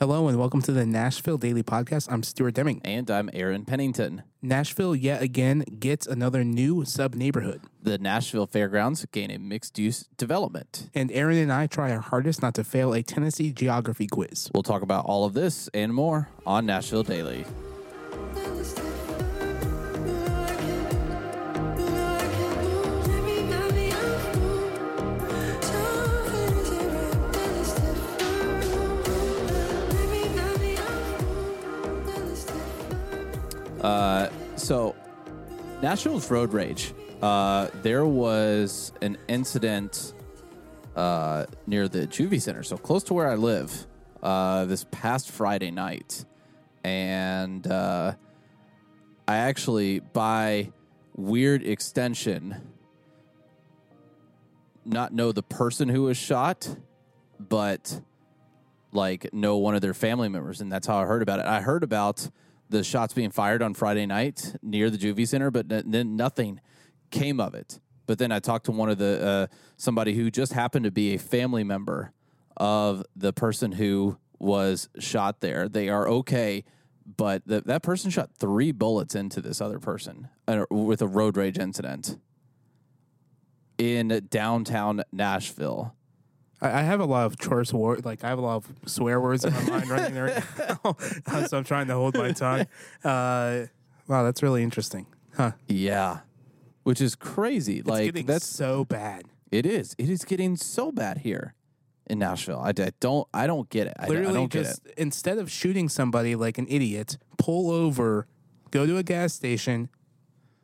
Hello and welcome to the Nashville Daily Podcast. I'm Stuart Deming. And I'm Aaron Pennington. Nashville yet again gets another new sub neighborhood. The Nashville Fairgrounds gain a mixed use development. And Aaron and I try our hardest not to fail a Tennessee geography quiz. We'll talk about all of this and more on Nashville Daily. Uh, so, Nashville's road rage. Uh, there was an incident uh, near the Juvie Center, so close to where I live, uh, this past Friday night, and uh, I actually, by weird extension, not know the person who was shot, but like know one of their family members, and that's how I heard about it. I heard about the shots being fired on Friday night near the Juvie Center, but then nothing came of it. But then I talked to one of the uh, somebody who just happened to be a family member of the person who was shot there. They are okay, but the, that person shot three bullets into this other person uh, with a road rage incident in downtown Nashville. I have a lot of choice words, like I have a lot of swear words in my mind right there, now, so I'm trying to hold my tongue. Uh, wow, that's really interesting, huh? Yeah, which is crazy. It's like getting that's so bad. It is. It is getting so bad here in Nashville. I, I don't. I don't get it. I, Literally, I don't just get it. instead of shooting somebody like an idiot, pull over, go to a gas station,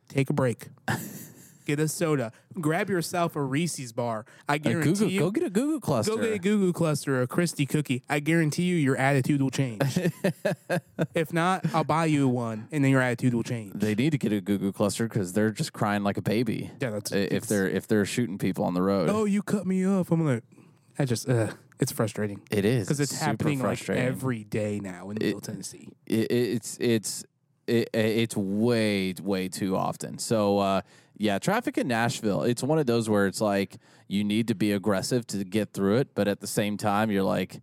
take a break. Get a soda. Grab yourself a Reese's bar. I guarantee Google, you. go get a Goo Goo cluster. Go get a Goo Goo cluster or a Christie cookie. I guarantee you your attitude will change. if not, I'll buy you one and then your attitude will change. they need to get a Goo Goo cluster because they're just crying like a baby. Yeah, that's- if they're if they're shooting people on the road. oh, you cut me off. I'm like, I just, uh, it's frustrating it is because it's super happening like every day now in Middle Tennessee. it, it's it's it, it's way way too often. So uh, yeah, traffic in Nashville. It's one of those where it's like you need to be aggressive to get through it, but at the same time, you're like,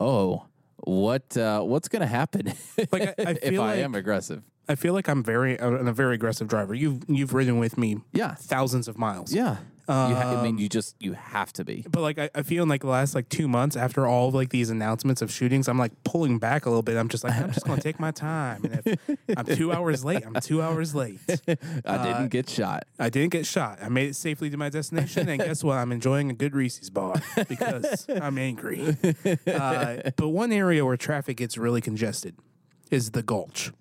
oh, what uh, what's gonna happen Like, I- I if I like- am aggressive? I feel like I'm very, uh, a very aggressive driver. You've you've ridden with me Yeah, thousands of miles. yeah. You ha- I mean, Um, you just you have to be. But like I, I feel in like the last like two months after all of like these announcements of shootings, I'm like pulling back a little bit. I'm just like I'm just gonna take my time. And if I'm two hours late, I'm two hours late. I uh, didn't get shot. I didn't get shot. I made it safely to my destination, and guess what? I'm enjoying a good Reese's bar because I'm angry. Uh, but one area where traffic gets really congested is the Gulch.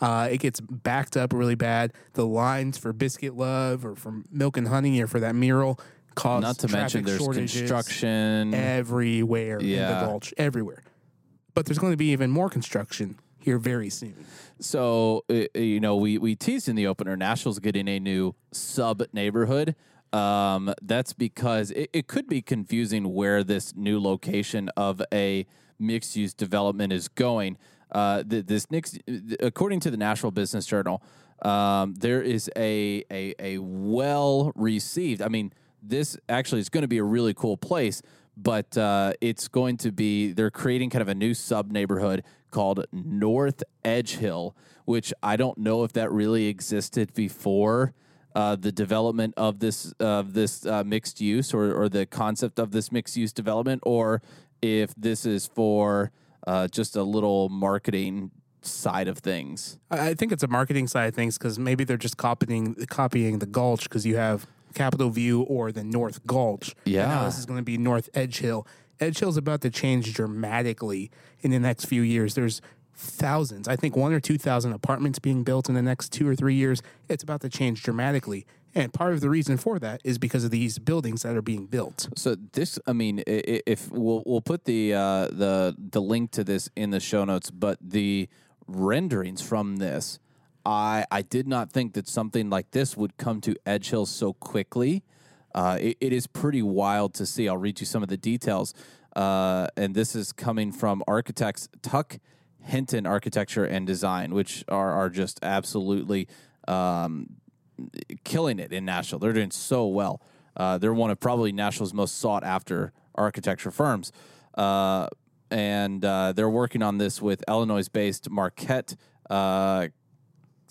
Uh, it gets backed up really bad. The lines for Biscuit Love or for Milk and Honey or for that mural cause Not to mention there's construction. everywhere in Yeah. the Gulch, everywhere. But there's going to be even more construction here very soon. So uh, uh, you know, we we teased in the opener. Nashville's getting a new sub neighborhood. Um, that's because it, it could be confusing where this new location of a mixed use development is going. Uh, th- this next, according to the Nashville Business Journal, um, there is a a, a well received. I mean, this actually is going to be a really cool place but uh, it's going to be they're creating kind of a new sub neighborhood called North Edge Hill, which I don't know if that really existed before uh, the development of this of this uh, mixed use or or the concept of this mixed use development, or if this is for uh, just a little marketing side of things. I think it's a marketing side of things because maybe they're just copying copying the Gulch because you have Capitol View or the North Gulch. And now Yeah. this is going to be North Edge Hill. Edge Hill's about to change dramatically in the next few years. There's thousands, I think one or two thousand apartments being built in the next two or three years. It's about to change dramatically. And part of the reason for that is because of these buildings that are being built. So this, I mean, if we'll we'll put the uh, the the link to this in the show notes, but the renderings from this, I I did not think that something like this would come to Edge Hill so quickly. Uh, it, it is pretty wild to see. I'll read you some of the details, uh, and this is coming from architects Tuck Hinton Architecture and Design, which are are just absolutely. Um, killing it in Nashville. They're doing so well. Uh, they're one of probably Nashville's most sought after architecture firms. Uh, and uh, they're working on this with Illinois-based Marquette uh,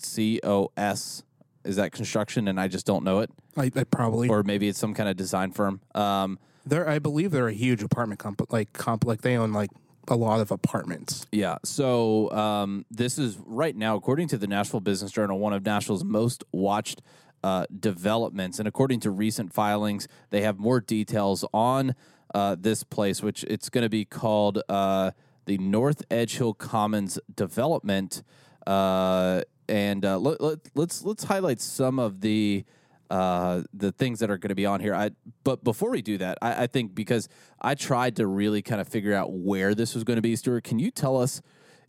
COS. Is that construction? And I just don't know it, I, I probably or maybe it's some kind of design firm. Um, they're I believe they're a huge apartment comp like comp like they own like a lot of apartments. Yeah. So um, this is right now, according to the Nashville Business Journal, one of Nashville's most watched uh, developments. And according to recent filings, they have more details on uh, this place, which it's going to be called uh, the North Edge Hill Commons Development. Uh, and uh, let, let, let's let's highlight some of the uh, the things that are going to be on here. I but before we do that, I, I think because I tried to really kind of figure out where this was going to be, Stuart. Can you tell us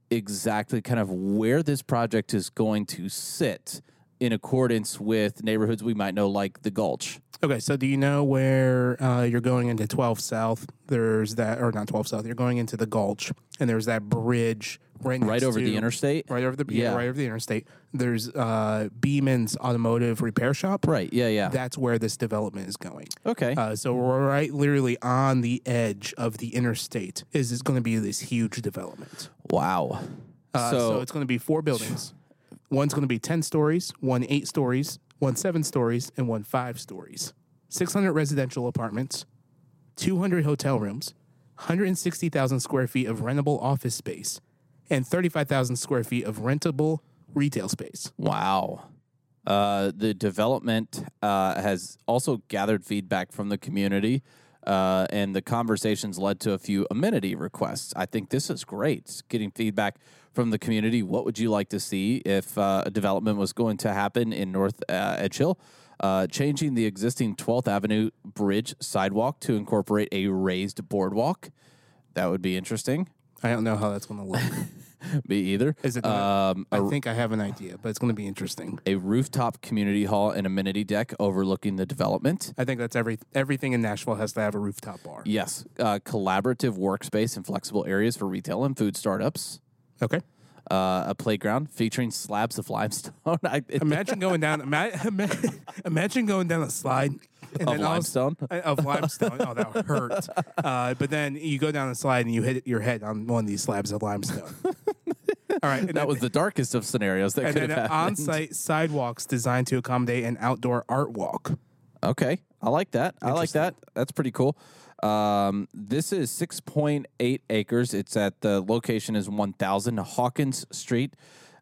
exactly kind of where this project is going to sit in accordance with neighborhoods we might know, like the Gulch? Okay, so do you know where uh, you're going into 12 South? There's that, or not 12 South. You're going into the Gulch, and there's that bridge right Right over the interstate. Right over the yeah. Right over the interstate. There's uh, Beeman's Automotive Repair Shop. Right. Yeah. Yeah. That's where this development is going. okay. Uh, so we're right, literally on the edge of the interstate. Is is going to be this huge development? wow. Uh, so, it's going to be four buildings. One's going to be 10 stories, one eight stories, one seven stories, and one five stories. 600 residential apartments, 200 hotel rooms, 160,000 square feet of rentable office space, and 35,000 square feet of rentable retail space. Wow. Uh, the development uh, has also gathered feedback from the community, uh, and the conversations led to a few amenity requests. I think this is great. Getting feedback from the community. What would you like to see if uh, a development was going to happen in North uh, Edge Hill? Uh, changing the existing 12th Avenue Bridge sidewalk to incorporate a raised boardwalk. That would be interesting. I don't know how that's going to look. Me either. Is it um, I think I have an idea, but it's going to be interesting. a rooftop community hall and amenity deck overlooking the development. I think that's every everything in Nashville has to have a rooftop bar. Yes, uh, collaborative workspace and flexible areas for retail and food startups. Okay. Uh, a playground featuring slabs of limestone. I, Imagine going down. Ima- imagine going down a slide and Of then all of a limestone? Of limestone. Oh, that hurt. Uh, but then you go down the slide and you hit your head on one of these slabs of limestone. All right, and that was the darkest of scenarios that and could then have happened. on-site sidewalks designed to accommodate an outdoor art walk. Okay, I like that. I like that. That's pretty cool. Um, this is 6.8 acres. It's at the location is 1000 Hawkins Street.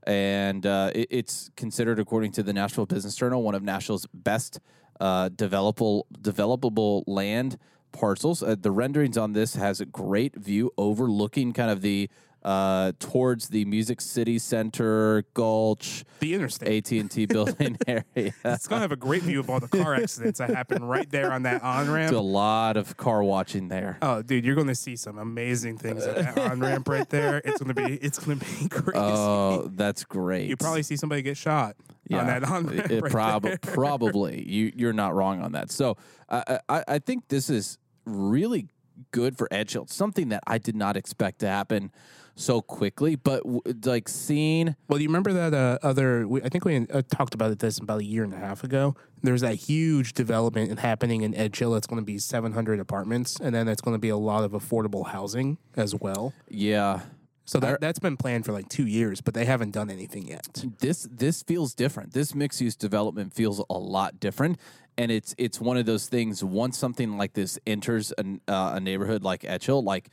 And uh, it, it's considered, according to the Nashville Business Journal, one of Nashville's best uh, developable developable land parcels. Uh, the renderings on this has a great view overlooking kind of the uh, towards the Music City Center, Gulch, The interstate. AT and T building area. It's gonna have a great view of all the car accidents that happen right there on that on ramp. Do a lot of car watching there. Oh, dude, you're gonna see some amazing things at that on ramp right there. It's gonna be it's gonna be crazy. Oh, that's great. you probably see somebody get shot on that on. It right prob- probably you you're not wrong on that. So uh, I I think this is really good for Edge Hill. Something that I did not expect to happen so quickly, but w- like seeing Well, you remember that uh, other? We, I think we uh, talked about this about a year and a half ago. There's that huge development happening in Edge Hill. It's going to be 700 apartments, and then it's going to be a lot of affordable housing as well. yeah. So that, that's been planned for like two years, but they haven't done anything yet. This this feels different. This mixed use development feels a lot different, and it's it's one of those things. Once something like this enters an, uh, a neighborhood like Edge Hill, like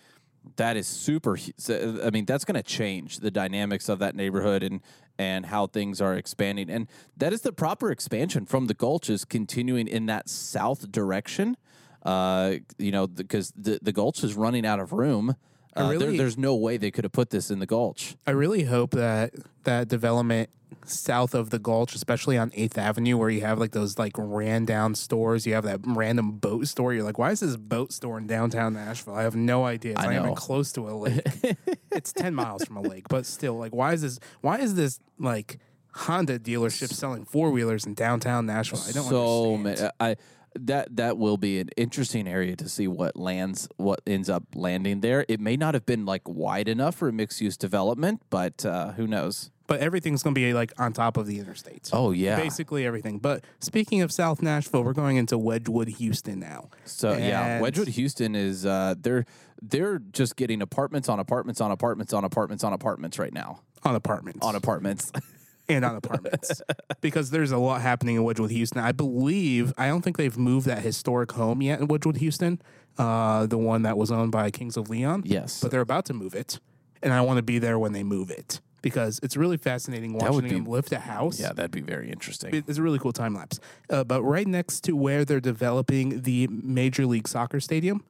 that is super. I mean, that's going to change the dynamics of that neighborhood and and how things are expanding. And that is the proper expansion from the Gulch is continuing in that south direction. Uh, you know, because the the Gulch is running out of room. Uh, there- there's no way they could have put this in the Gulch. I really hope that that development south of the Gulch, especially on Eighth Avenue, where you have like those like ran down stores, you have that random boat store. You're like, why is this boat store in downtown Nashville? I have no idea. It's I not even close to a lake. it's ten miles from a lake, but still, like, why is this? Why is this like Honda dealership selling four wheelers in downtown Nashville? I don't so understand. ma- I that that will be an interesting area to see what lands what ends up landing there. It may not have been like wide enough for a mixed use development, but uh, who knows? but everything's going to be like on top of the interstates. Oh yeah. Basically everything. But speaking of South Nashville, we're going into Wedgewood, Houston now. So yeah, And- Wedgewood, Houston is uh, they're they're just getting apartments on apartments on apartments on apartments on apartments right now on apartments. on apartments. and on apartments because there's a lot happening in Wedgewood, Houston. I believe I don't think they've moved that historic home yet in Wedgewood, Houston, uh, the one that was owned by Kings of Leon. yes, but they're about to move it, and I want to be there when they move it because it's really fascinating watching be- them lift a house. yeah, that'd be very interesting. It's a really cool time lapse. Uh, but right next to where they're developing the Major League Soccer Stadium,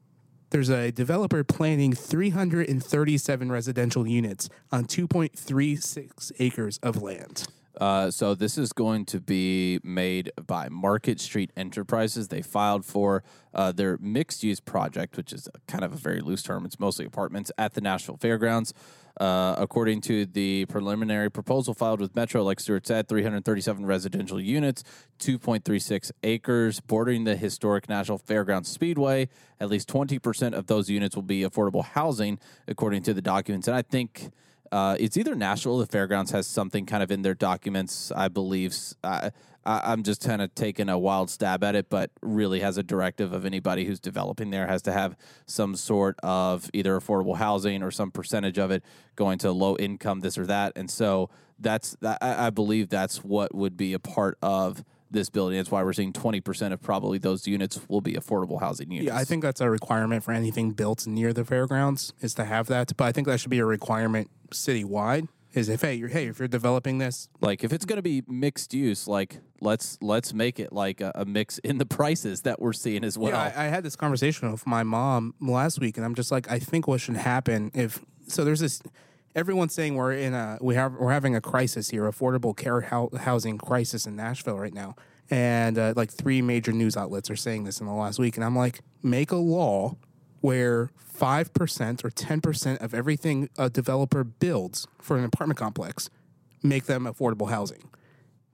there's a developer planning 337 residential units on 2.36 acres of land. Uh, so this is going to be made by Market Street Enterprises. They filed for uh, their mixed-use project, which is kind of a very loose term. It's mostly apartments at the Nashville Fairgrounds. Uh, according to the preliminary proposal filed with Metro, like Stewart said, 337 residential units, 2.36 acres, bordering the historic Nashville Fairgrounds Speedway. At least 20% of those units will be affordable housing, according to the documents. And I think uh, it's either Nashville the fairgrounds has something kind of in their documents. I believe. I, I, I'm just kind of taking a wild stab at it, but really has a directive of anybody who's developing there has to have some sort of either affordable housing or some percentage of it going to low income, this or that. And so that's that, I, I believe that's what would be a part of this building. That's why we're seeing 20% of probably those units will be affordable housing units. Yeah, I think that's a requirement for anything built near the fairgrounds is to have that. But I think that should be a requirement citywide. Is if hey, you're, hey, if you're developing this, like if it's going to be mixed use like let's let's make it like a, a mix in the prices that we're seeing as well Yeah, I, I had this conversation with my mom last week, and I'm just like, I think what should happen if so. There's this. Everyone's saying we're in a we have we're having a crisis here, affordable care hou- housing crisis in Nashville right now, and uh, like three major news outlets are saying this in the last week, and I'm like, make a law where five percent or ten percent of everything a developer builds for an apartment complex, make them affordable housing.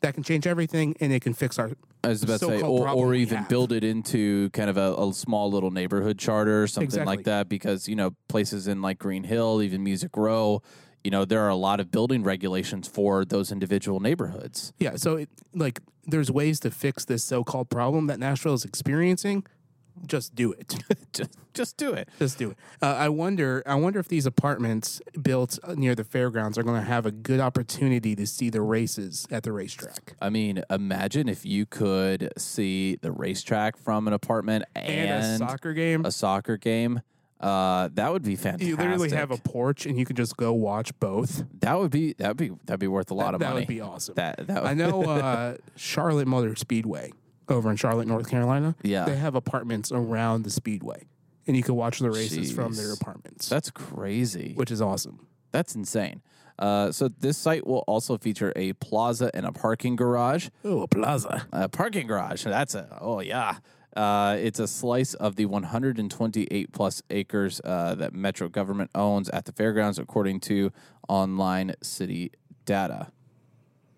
That can change everything, and it can fix our I was about to say, or, or even have. build it into kind of a, a small little neighborhood charter or something Exactly. like that. Because you know, places in like Green Hill, even Music Row, you know, there are a lot of building regulations for those individual neighborhoods. Yeah, so it, like there's ways to fix this so-called problem that Nashville is experiencing. Just do it. just, just do it. Just do it. Uh, I wonder. I wonder if these apartments built near the fairgrounds are going to have a good opportunity to see the races at the racetrack I mean, imagine if you could see the racetrack from an apartment and, and, a soccer game. a soccer game. Uh, that would be fantastic. you literally have a porch and you can just go watch both. that would be that would be that'd be worth a lot of that money. That would be awesome. that that would, I know uh, Charlotte Motor Speedway over in Charlotte, North Carolina. Yeah. they have apartments around the speedway, and you can watch the races from their apartments, that's crazy. which is awesome. That's insane. Uh, so this site will also feature a plaza and a parking garage. Oh, a plaza. A parking garage. That's a oh yeah. Uh, it's a slice of the 128 plus acres uh, that Metro government owns at the fairgrounds, according to online city data.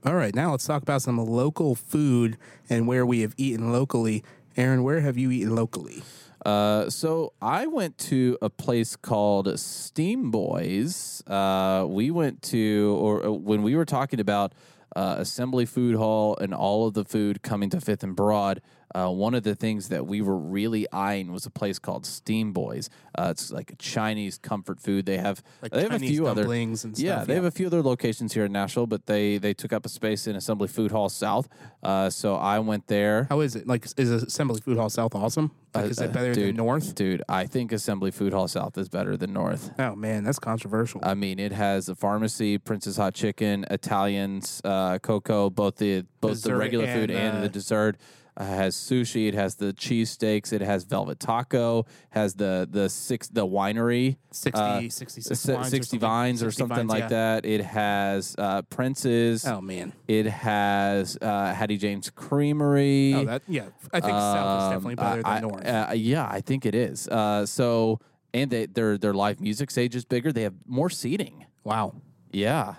All right, now let's talk about some local food and where we have eaten locally. Aaron, where have you eaten locally? Uh, so I went to a place called Steam Boys. Uh, we went to, or uh, when we were talking about uh, Assembly Food Hall and all of the food coming to Fifth and Broad, uh, one of the things that we were really eyeing was a place called Steam Boys. Uh, it's like a Chinese comfort food. They have Like they have Chinese a few other and yeah, stuff, they have a few other locations here in Nashville, but they they took up a space in Assembly Food Hall South. Uh, so I went there. How is it? Like, is Assembly Food Hall South awesome? Like, is Uh, it better dude, than North? Dude, I think Assembly Food Hall South is better than North. Oh man, that's controversial. I mean, it has a pharmacy, Prince's Hot Chicken, Italians, uh, Coco, both the both the Dessert regular food and, and uh, the dessert. Uh, has sushi. It has the cheesesteaks. It has velvet taco. Has the the six the winery. 60, uh, 66 si- vines or 60 something. vines or 60 something vines, like yeah. that. It has uh, Prince's. Oh man. It has uh, Hattie James Creamery. Oh, that yeah. I think South is definitely Um, better I- than North. Uh, yeah, I think it is. Uh, so, and they, their their live music stage is bigger. They have more seating. wow. Yeah.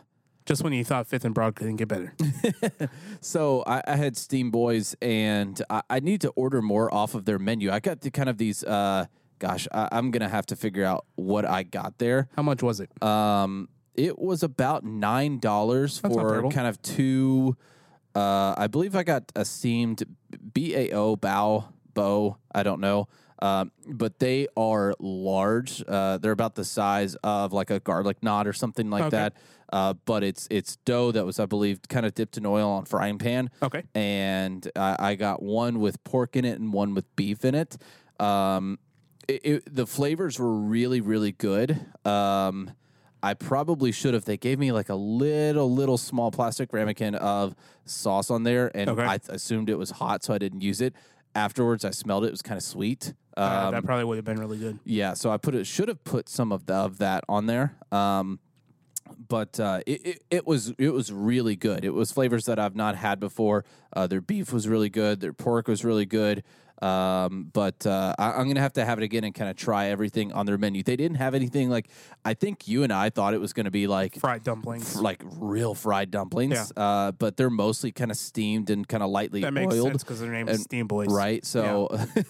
Just when you thought Fifth and Broad couldn't get better. So I, I had Steam Boys, and I, I need to order more off of their menu. I got the kind of these. Uh, gosh, I, I'm gonna have to figure out what I got there. How much was it? Um, it was about nine dollars for kind of two. Uh, I believe I got a steamed B A O bow bow. I don't know, um, but they are large. Uh, they're about the size of like a garlic knot or something like Okay. that. Uh, but it's it's dough that was, I believe, kind of dipped in oil on frying pan. Okay. and I, I got one with pork in it and one with beef in it. Um, it, it, the flavors were really, really good. Um, I probably should have. They gave me like a little, little small plastic ramekin of sauce on there, and Okay. I th- assumed it was hot, so I didn't use it. Afterwards, I smelled it; it was kind of sweet. Um, Uh, that probably would have been really good. yeah, so I put it should have put some of the, of that on there. Um, but uh, it, it it was it was really good. It was flavors that I've not had before. Uh, their beef was really good. Their pork was really good. Um, but uh, I, I'm gonna have to have it again and kind of try everything on their menu. They didn't have anything like I think you and I thought it was gonna be like Fried dumplings. like real fried dumplings. Uh, but they're mostly kind of steamed and kind of lightly that makes oiled. sense because their name is Steam Boys. Right. So,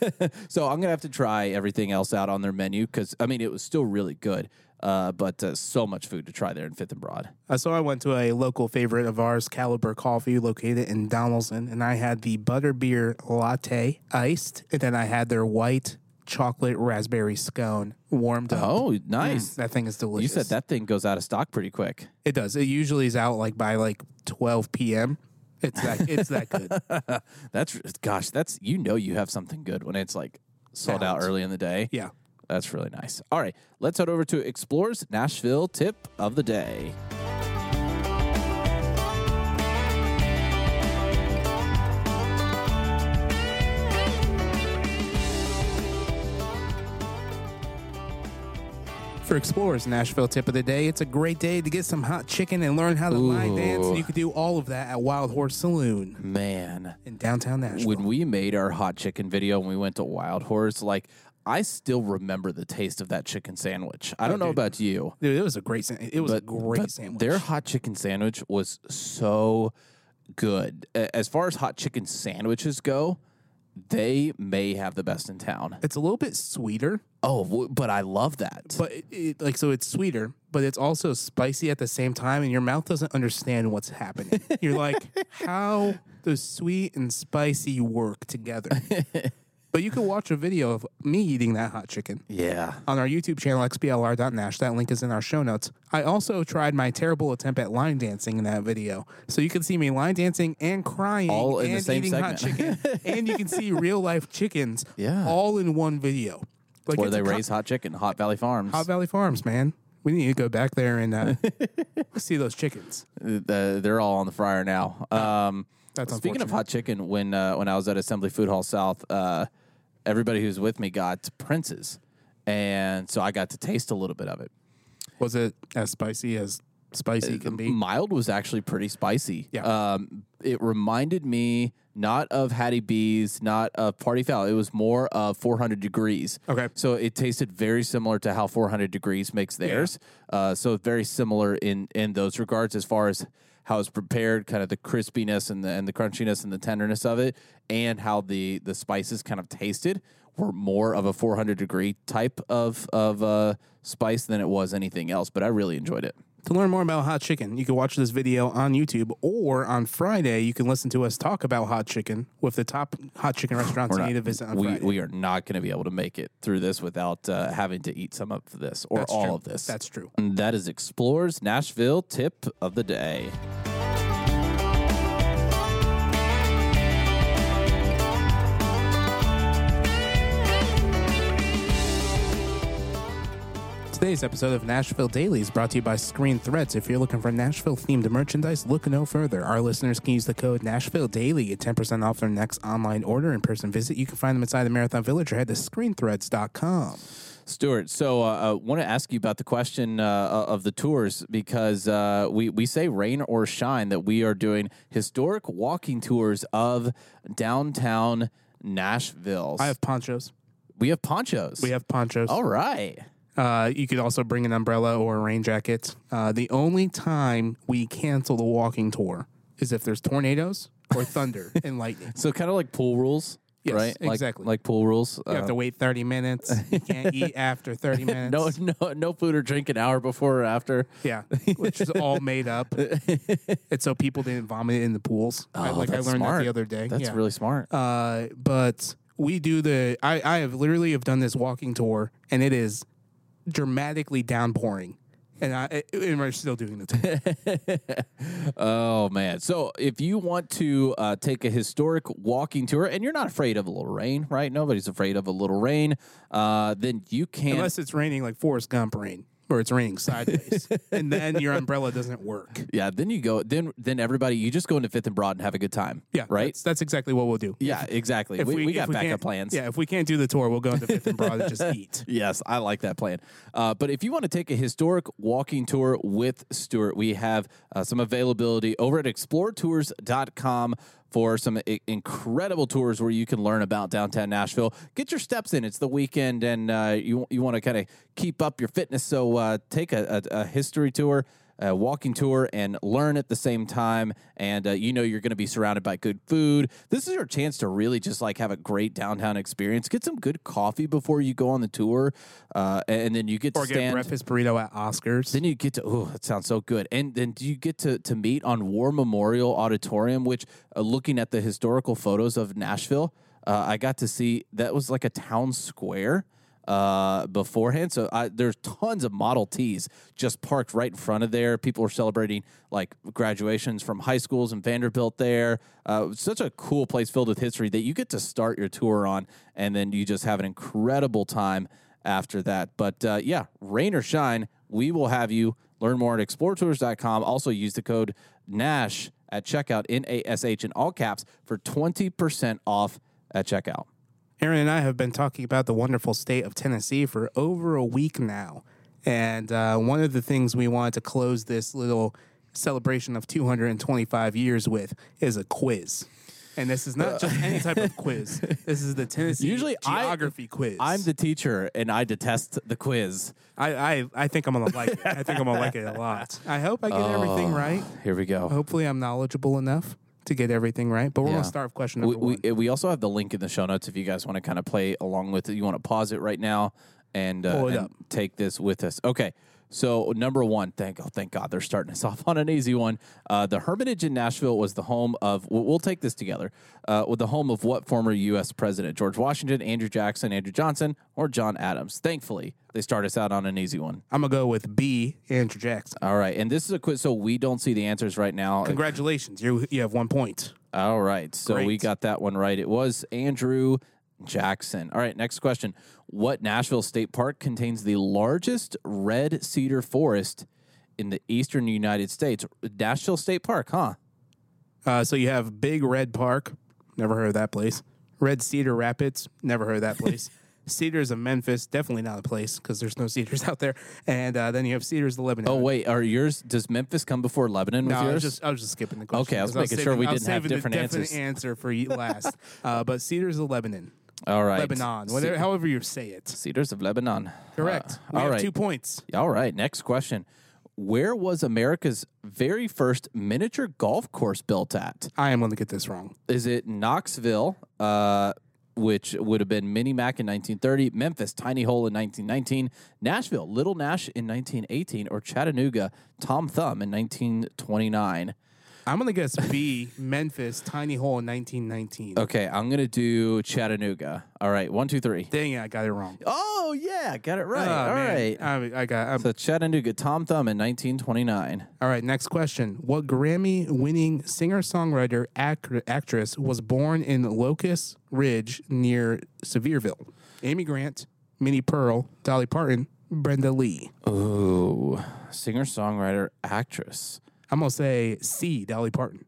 so I'm gonna have to try everything else out on their menu because I mean it was still really good, uh, but uh, so much food to try there in Fifth and Broad. Uh, so I went to a local favorite of ours, Caliber Coffee, located in Donelson, and I had the butterbeer latte iced, and then I had their white chocolate raspberry scone warmed up. Oh, Mm, nice. that thing is delicious. You said that thing goes out of stock pretty quick. It does. It usually is out like by like 12 p.m. It's that it's that good. That's gosh, that's you know you have something good when it's like sold Out. early in the day. Yeah. That's really nice. All right, let's head over to Explores Nashville tip of the day. For Explorers Nashville tip of the day, it's a great day to get some hot chicken and learn how to line dance. And you can do all of that at Wild Horse Saloon Man, in downtown Nashville. when we made our hot chicken video when we went to Wild Horse, like I still remember the taste of that chicken sandwich. I oh, don't know dude. about you. Dude, it was a great. sandwich. It was a great but sandwich. Their hot chicken sandwich was so good. As far as hot chicken sandwiches go, they may have the best in town. it's a little bit sweeter, Oh, but I love that. but it, it, like so it's sweeter, but it's also spicy at the same time, and your mouth doesn't understand what's happening. You're like, how does sweet and spicy work together? but you can watch a video of me eating that hot chicken. yeah. on our YouTube channel, xblr.nash. That link is in our show notes. I also tried my terrible attempt at line dancing in that video. So you can see me line dancing and crying All in the and same eating hot chicken. and you can see real life chickens Yeah. all in one video. Like Where they a co- raise hot chicken, Hot Valley Farms. Hot Valley Farms, man. We need to go back there and uh, see those chickens. Uh, they're all on the fryer now. Um, That's speaking of hot chicken, when uh, when I was at Assembly Food Hall South, uh, everybody who's with me got Prince's, and so I got to taste a little bit of it. Was it as spicy as spicy can be? Mild was actually pretty spicy. Yeah. Um, it reminded me not of Hattie B's, not of Party Foul. It was more of 400 degrees. Okay. So it tasted very similar to how 400 degrees makes theirs. Uh, so very similar in in those regards as far as how it's prepared, kind of the crispiness and the and the crunchiness and the tenderness of it, and how the the spices kind of tasted were more of a 400 degree type of of uh, spice than it was anything else. But I really enjoyed it. To learn more about hot chicken, you can watch this video on YouTube, or on Friday, you can listen to us talk about hot chicken with the top hot chicken restaurants you We're need to visit on we, Friday. we are not going to be able to make it through this without uh, having to eat some of this or That's all true. of this. That's true. And that is Explores Nashville tip of the day. Today's episode of Nashville Daily is brought to you by Screen Threads. If you're looking for Nashville themed merchandise, look no further. Our listeners can use the code Nashville Daily, at 10% off their next online order in person visit. You can find them inside the Marathon Village or head to screenthreads.com. Stuart, so uh, I want to ask you about the question uh, of the tours because uh, we, we say rain or shine that we are doing historic walking tours of downtown Nashville. I have ponchos. we have ponchos. We have ponchos. All right. Uh, you could also bring an umbrella or a rain jacket. Uh, the only time we cancel the walking tour is if there's tornadoes or thunder and lightning. So kind of like pool rules. Yes, right? Like- exactly. Like, pool rules. You have Uh, to wait 30 minutes. You can't eat after 30 minutes. no, no, no food or drink an hour before or after. Yeah, which is all made up. it's so people didn't vomit in the pools. I, Oh, like I learned smart. that the other day. That's yeah. really smart. Uh, but we do the. I I have literally have done this walking tour, and it is dramatically downpouring, and I and we're still doing the tour. Oh man! So if you want to uh, take a historic walking tour, and you're not afraid of a little rain, right? Nobody's afraid of a little rain. Uh, then you can. Unless it's raining like Forrest Gump rain, or it's raining sideways, and then your umbrella doesn't work. yeah. Then you go. Then then everybody, you just go into Fifth and Broad and have a good time. Yeah, Right. That's, that's exactly what we'll do. Yeah. Exactly. If we, we, if got backup can't- plans. Yeah, if we can't do the tour, we'll go into Fifth and Broad and just eat. Yes, I like that plan. Uh, but if you want to take a historic walking tour with Stuart, we have uh, some availability over at exploretours.com for some I- incredible tours where you can learn about downtown Nashville. Get your steps in. It's the weekend, and uh, you you want to kind of keep up your fitness. So uh, take a, a, a history tour. A walking tour and learn at the same time, and uh, you know you're going to be surrounded by good food. This is your chance to really just like have a great downtown experience. Get some good coffee before you go on the tour, uh, and then you get to Or get stand. breakfast burrito at Oscars. Then you get to oh, that sounds so good. And then do you get to to meet on War Memorial Auditorium, which uh, looking at the historical photos of Nashville, uh, I got to see that was like a town square uh beforehand so I, there's tons of model t's just parked right in front of there people are celebrating like graduations from high schools and vanderbilt there uh such a cool place filled with history that you get to start your tour on and then you just have an incredible time after that. But uh, yeah, rain or shine, we will have you learn more at exploretours.com. Also, use the code NASH at checkout, N A S H in all caps, for 20% off at checkout. Aaron and I have been talking about the wonderful state of Tennessee for over a week now. And uh, one of the things we wanted to close this little celebration of 225 years with is a quiz. And this is not just any type of quiz. This is the Tennessee Usually I- geography quiz. I'm the teacher and I detest the quiz. I, I, I think I'm gonna like it. I think I'm gonna like it a lot. I hope I get everything right. Here we go. Hopefully I'm knowledgeable enough to get everything right. But we're Yeah. gonna start with question We, number one. we, we also have the link in the show notes if you guys want to kind of play along with it. You want to pause it right now and, uh, Pull it and up. take this with us. Okay. So number one, thank oh thank God they're starting us off on an easy one. Uh, the Hermitage in Nashville was the home of. We'll, we'll take this together. Uh, with the home of what former U.S. president? George Washington, Andrew Jackson, Andrew Johnson, or John Adams? Thankfully, they start us out on an easy one. I'm gonna go with B. Andrew Jackson. All right, and this is a quiz, so we don't see the answers right now. Congratulations, you you have one point. All right. So we got that one right. It was Andrew Jackson. All right. Next question. What Nashville State Park contains the largest red cedar forest in the eastern United States? Nashville State Park, huh? Uh, so you have Big Red Park, never heard of that place. Red Cedar Rapids, never heard of that place. Cedars of Memphis, definitely not a place because there's no cedars out there. And uh, then you have Cedars of Lebanon. Oh, wait. Are yours, does Memphis come before Lebanon with No, I was yours? just I was just skipping the question. Okay, I was making sure we saving- I was didn't have different answers. answer for you last. uh, but Cedars of Lebanon, All right. Lebanon, whatever, however you say it. Cedars of Lebanon. Correct. Uh, we all have right. two points. All right. Next question. Where was America's very first miniature golf course built at? I am going to get this wrong. Is it Knoxville, uh, which would have been Mini Mac in 1930, Memphis, Tiny Hole in 1919, Nashville, Little Nash in 1918, or Chattanooga, Tom Thumb in 1929? I'm going to guess B. Memphis, Tiny Hole in 1919. Okay, I'm going to do Chattanooga. All right, one, two, three. Dang it, I got it wrong. Oh, yeah, got it right. Oh, All right. I, I got. I'm, So Chattanooga, Tom Thumb in 1929. All right, next question. What Grammy winning singer songwriter act- actress was born in Locust Ridge near Sevierville? Amy Grant, Minnie Pearl, Dolly Parton, Brenda Lee. Ooh, singer, songwriter, actress. I'm going to say C, Dolly Parton.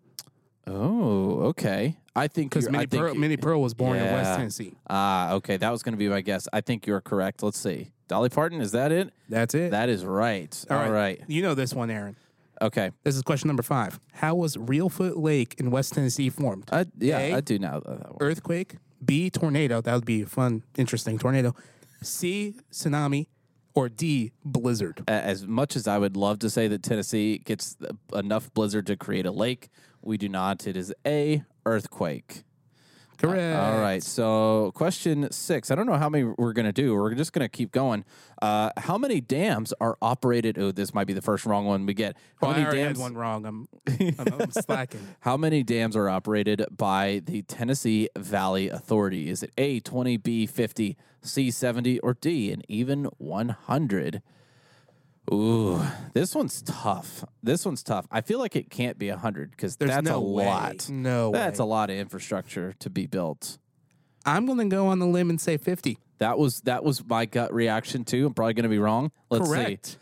Oh, okay. I think Because Minnie, Pearl, Minnie Pearl was born in West Tennessee. Ah, okay. That was going to be my guess. I think you're correct. Let's see. Dolly Parton, is that it? That's it. That is right. All All right. You know this one, Aaron. Okay. This is question number five. How was Reelfoot Lake in West Tennessee formed? I, yeah, A, I do know that one. Earthquake. B, tornado. That would be a fun, interesting tornado. C, tsunami. Or D, blizzard. As much as I would love to say that Tennessee gets enough blizzard to create a lake, we do not. It is a earthquake. Correct. All right. So, question six. I don't know how many we're going to do. We're just going to keep going. Uh, how many dams are operated? Oh, this might be the first wrong one we get. How Well, I many already dams? had one wrong. I'm, I'm, I'm slacking. How many dams are operated by the Tennessee Valley Authority? Is it A, 20, B, 50, C, 70, or D, an even 100? Ooh, this one's tough. This one's tough. I feel like it can't be 100 because There's that's no a way. lot. No That's way. a lot of infrastructure to be built. I'm going to go on the limb and say 50. That was that was my gut reaction too. I'm probably going to be wrong. Let's Correct. see.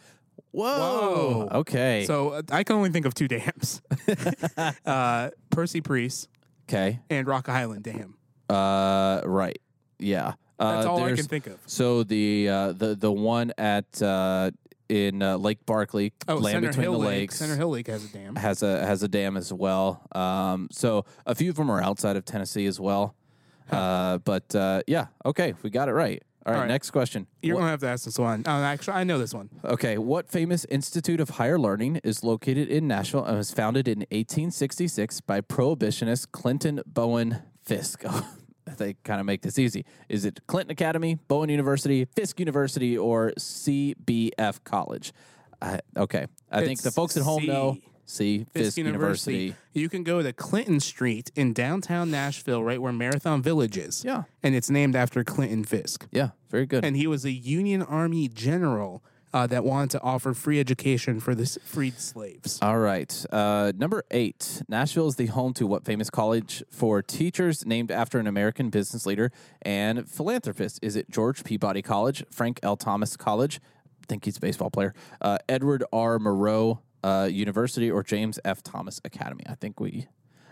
Whoa. Whoa. Okay. So uh, I can only think of two dams uh, Percy Priest okay. and Rock Island Dam. Uh, right. Yeah. Uh, That's all I there's- can think of. So the uh, the the one at uh, in uh, Lake Barkley, Oh, land Center between Hill the Lake. lakes, Center Hill Lake has a dam. has a has a dam as well. Um, so a few of them are outside of Tennessee as well. Uh, but uh, yeah, okay, we got it right. All right, All right. next question. You're What- going to have to ask this one. Oh, actually, I know this one. Okay, what famous institute of higher learning is located in Nashville and was founded in 1866 by prohibitionist Clinton Bowen Fisk? they kind of make this easy. Is it Clinton Academy, Bowen University, Fisk University, or CBF College? I okay, I think the folks at home know. C. C. Fisk, University. You can go to Clinton Street in downtown Nashville, right where Marathon Village is. Yeah, And it's named after Clinton Fisk. yeah, very good. And he was a Union Army general uh, that wanted to offer free education for the freed slaves. All right. Uh, number eight. Nashville is the home to what famous college for teachers named after an American business leader and philanthropist? Is it George Peabody College, Frank L. Thomas College? I think he's a baseball player. Uh, Edward R. Moreau uh, University or James F. Thomas Academy? I think we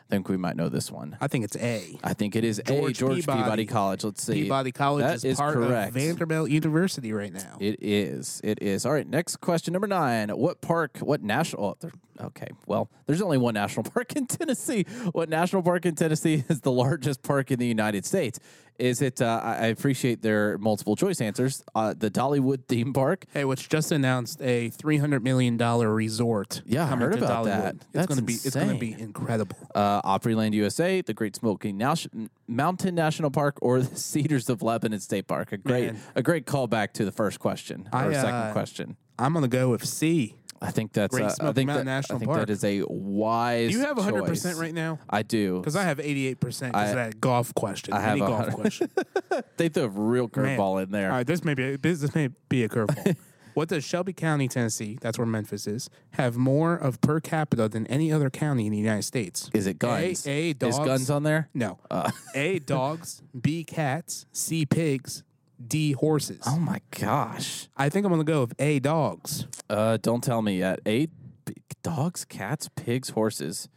think we might know this one. I think it's A. I think it is George a George Peabody. Peabody. College. Let's see. Peabody College That is, is part correct. of Vanderbilt University right now. It is. It is. All right. Next question, number nine. What park? What national? Oh, okay. Well, there's only one national park in Tennessee. What national park in Tennessee is the largest park in the United States? Is it? Uh, I appreciate their multiple choice answers. Uh, the Dollywood theme park. Hey, which just announced a three hundred million dollar resort. Yeah, I heard about Dollywood. that. It's That's gonna be it's gonna be incredible. Uh, Opryland, USA, the Great Smoky Nash- Mountain National Park, or the Cedars of Lebanon State Park. A great, Man. a great callback to the first question or I, second uh, question. I'm gonna go with C. I think that's. Great uh, I think Mountain that, National I think Park. that is a wise. You have hundred choice. percent right now? I do. Because I have eighty eight percent because I- of that golf question. I have Any a golf hundred- question. They threw a real curveball in there. All right, this may be this, this may be a curveball. what does Shelby County, Tennessee, that's where Memphis is, have more of per capita than any other county in the United States? Is it guns? A, A dogs. Is guns on there? No. Uh, A dogs. B cats. C pigs. D horses. oh my gosh. I think I'm gonna go with A dogs. Uh, don't tell me yet. Eight b- dogs, cats, pigs, horses.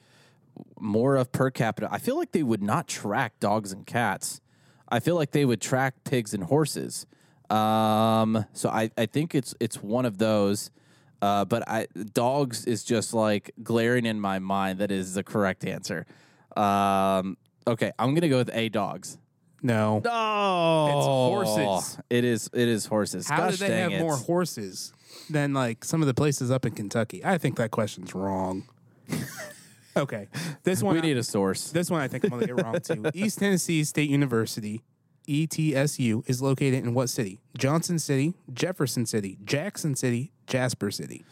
More of per capita. I feel like they would not track dogs and cats. I feel like they would track pigs and horses. Um, so I, I think it's it's one of those. Uh, but I dogs is just like glaring in my mind. That is the correct answer. Um, okay, I'm gonna go with a dogs. No. No, It's horses. It is. It is horses. How Gosh do they dang have it. more horses than like some of the places up in Kentucky? I think that question's wrong. okay. This one We need a source. This one I think I'm going to get wrong too. East Tennessee State University, ETSU, is located in what city? Johnson City, Jefferson City, Jackson City, Jasper City.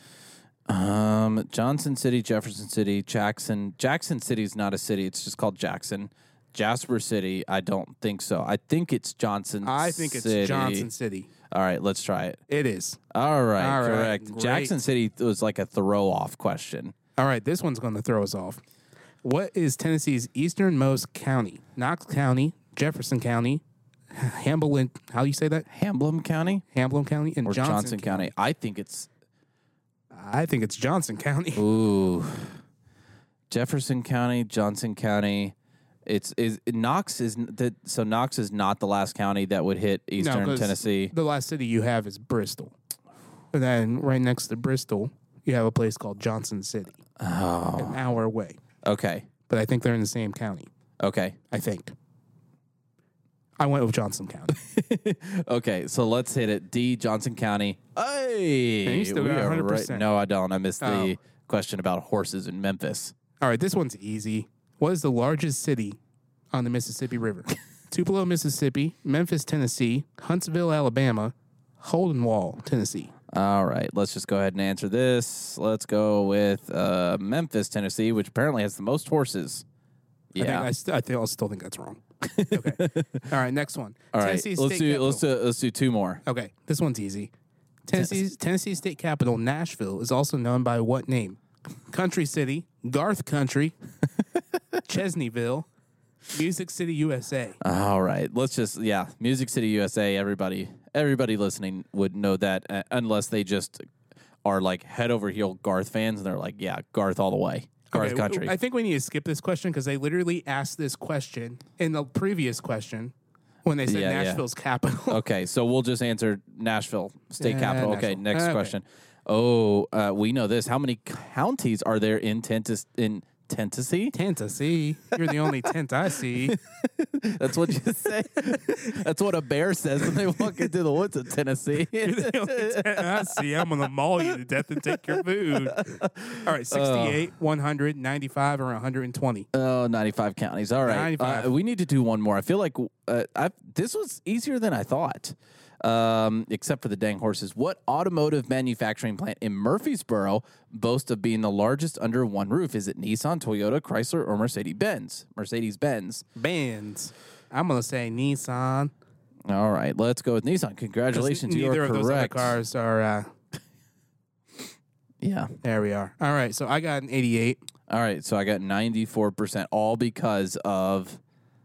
Um, Johnson City, Jefferson City, Jackson. Jackson City is not a city; it's just called Jackson. Jasper City, I don't think so. I think it's Johnson. City. I think it's City. Johnson City. All right, let's try it. It is. All right, All right, correct. great. Jackson City was like a throw off question. All right, this one's going to throw us off. What is Tennessee's easternmost county? Knox County, Jefferson County, Hamblen. How do you say that? Hamblen County Hamblen County and or Johnson, Johnson, County? I think it's I think it's Johnson County. ooh, Jefferson County, Johnson County. It's is Knox is that so Knox is not the last county that would hit Eastern 'cause Tennessee. The last city you have is Bristol. And then right next to Bristol, you have a place called Johnson City, Oh, an hour away. okay, But I think they're in the same county. okay. I think. I went with Johnson County. Okay, so let's hit it. D Johnson County. Hey, you still we got are 100%. No, I don't. I missed the Oh. question about horses in Memphis. All right, this one's easy. What is the largest city on the Mississippi River? Tupelo, Mississippi, Memphis, Tennessee, Huntsville, Alabama, Hohenwald, Tennessee. All right, let's just go ahead and answer this. Let's go with uh, Memphis, Tennessee, which apparently has the most horses. I think Yeah. I, st- I, think, I still think that's wrong. Okay. All right, next one. All right, Tennessee let's do let's do let's do two more. Okay, this one's easy. Tennessee, Tennessee State Capital, Nashville, is also known by what name? Country City, Garth Country, Chesneyville, Music City, USA. All right, let's just yeah, Music City, USA. Everybody, everybody listening would know that uh, unless they just are like head over heel Garth fans, and they're like, yeah, Garth all the way, Garth Okay, Country. I think we need to skip this question because they literally asked this question in the previous question when they said Yeah, yeah. Nashville's capital. Okay, so we'll just answer Nashville State Yeah, Capital. Okay, next Okay. question. Oh, uh, we know this. How many counties are there in Tentis in Tennessee? Tennessee. You're the only tent I see. That's what you say. That's what a bear says when they walk into the woods of Tennessee. You're the only tent I see. I'm gonna maul you to death and take your food. All right, 68, 100, 95, or 120. Oh, 95 counties. All right. 95. Uh, we need to do one more. I feel like uh, this was easier than I thought, um, except for the dang horses. What automotive manufacturing plant in Murfreesboro boasts of being the largest under one roof? Is it Nissan, Toyota, Chrysler, or Mercedes Benz? Mercedes Benz. Benz. I'm gonna say Nissan. All right. Let's go with Nissan. Congratulations. You Neither of those other cars are. Uh, Yeah. there we are. All right, so I got an 88. All right. So I got 94%, all because of.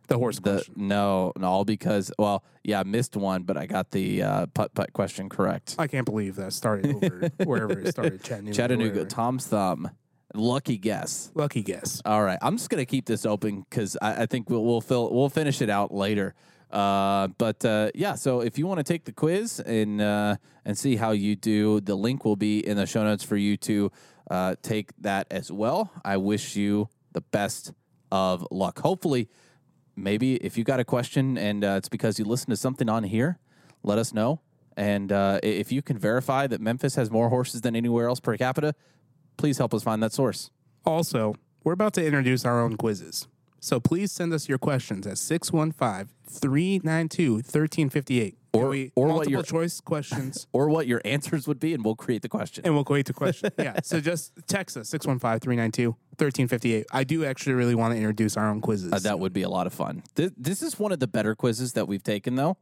The horse The question. no, no, all because well, yeah, I missed one, but I got the uh, putt putt question correct. I can't believe that started over wherever it started. Chattanooga. Chattanooga. Tom's thumb. Lucky guess. Lucky guess. All right, I'm just gonna keep this open because I, I think we'll we'll fill we'll finish it out later. Uh, but uh, yeah, so if you want to take the quiz and uh, and see how you do, the link will be in the show notes for you to uh, take that as well. I wish you the best of luck. Hopefully, maybe if you got a question and uh, it's because you listened to something on here, let us know. And uh, if you can verify that Memphis has more horses than anywhere else per capita, please help us find that source. Also, we're about to introduce our own quizzes. So please send us your questions at 615 392 1358. Or- we, or what multiple your- choice questions. Or what your answers would be, and we'll create the question. And we'll go to question. Yeah. So just text us 615 392 1358. I do actually really want to introduce our own quizzes. Uh, that would be a lot of fun. This, this is one of the better quizzes that we've taken, though,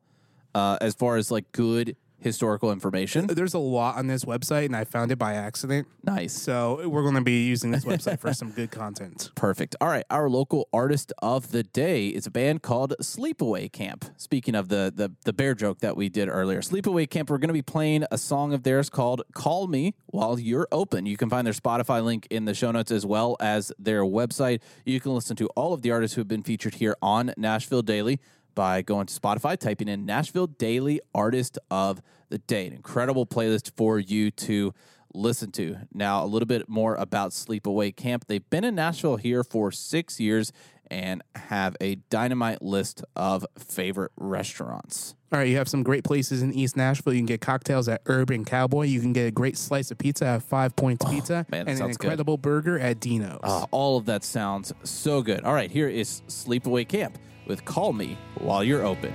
uh, as far as like good historical information. There's a lot on this website, and I found it by accident. Nice. So we're going to be using this website for some good content. Perfect. All right, our local artist of the day is a band called Sleepaway Camp. Speaking of the the, the bear joke that we did earlier, Sleepaway Camp, we're going to be playing a song of theirs called "Call Me While You're Open." You can find their Spotify link in the show notes as well as their website. You can listen to all of the artists who have been featured here on Nashville Daily by going to Spotify, typing in Nashville Daily Artist of the Day. An incredible playlist for you to listen to. Now, a little bit more about Sleepaway Camp. They've been in Nashville here for six years and have a dynamite list of favorite restaurants. All right, you have some great places in East Nashville. You can get cocktails at Urban Cowboy. You can get a great slice of pizza at Five Points Pizza, Oh, man, that and an sounds good. incredible burger at Dino's. Uh, all of that sounds so good. All right, here is Sleepaway Camp with Call Me While You're Open.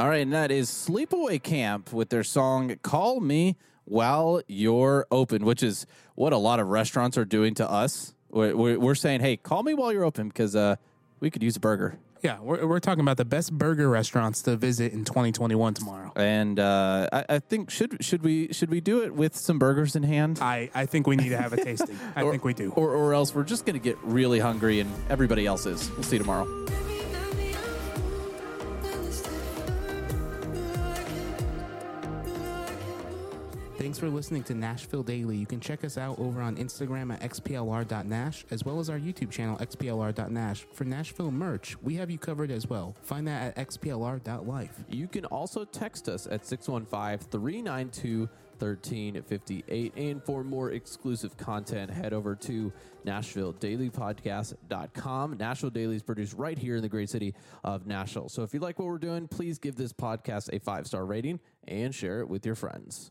All right, and that is Sleepaway Camp with their song "Call Me While You're Open," which is what a lot of restaurants are doing to us. We're, we're, saying, "Hey, call me while you're open," because uh, we could use a burger. Yeah, we're, we're talking about the best burger restaurants to visit in 2021 tomorrow. And uh, I, I think should should we should we do it with some burgers in hand, I, I think we need to have a tasting. I think we do. or or else we're just gonna get really hungry, and everybody else is. We'll see you tomorrow. Thanks for listening to Nashville Daily. You can check us out over on Instagram at xplr.nash, as well as our YouTube channel, xplr.nash. For Nashville merch, we have you covered as well. Find that at xplr.life. You can also text us at 615 392 1358. And for more exclusive content, head over to NashvilleDailyPodcast.com. Nashville Daily is produced right here in the great city of Nashville. So if you like what we're doing, please give this podcast a five star rating and share it with your friends.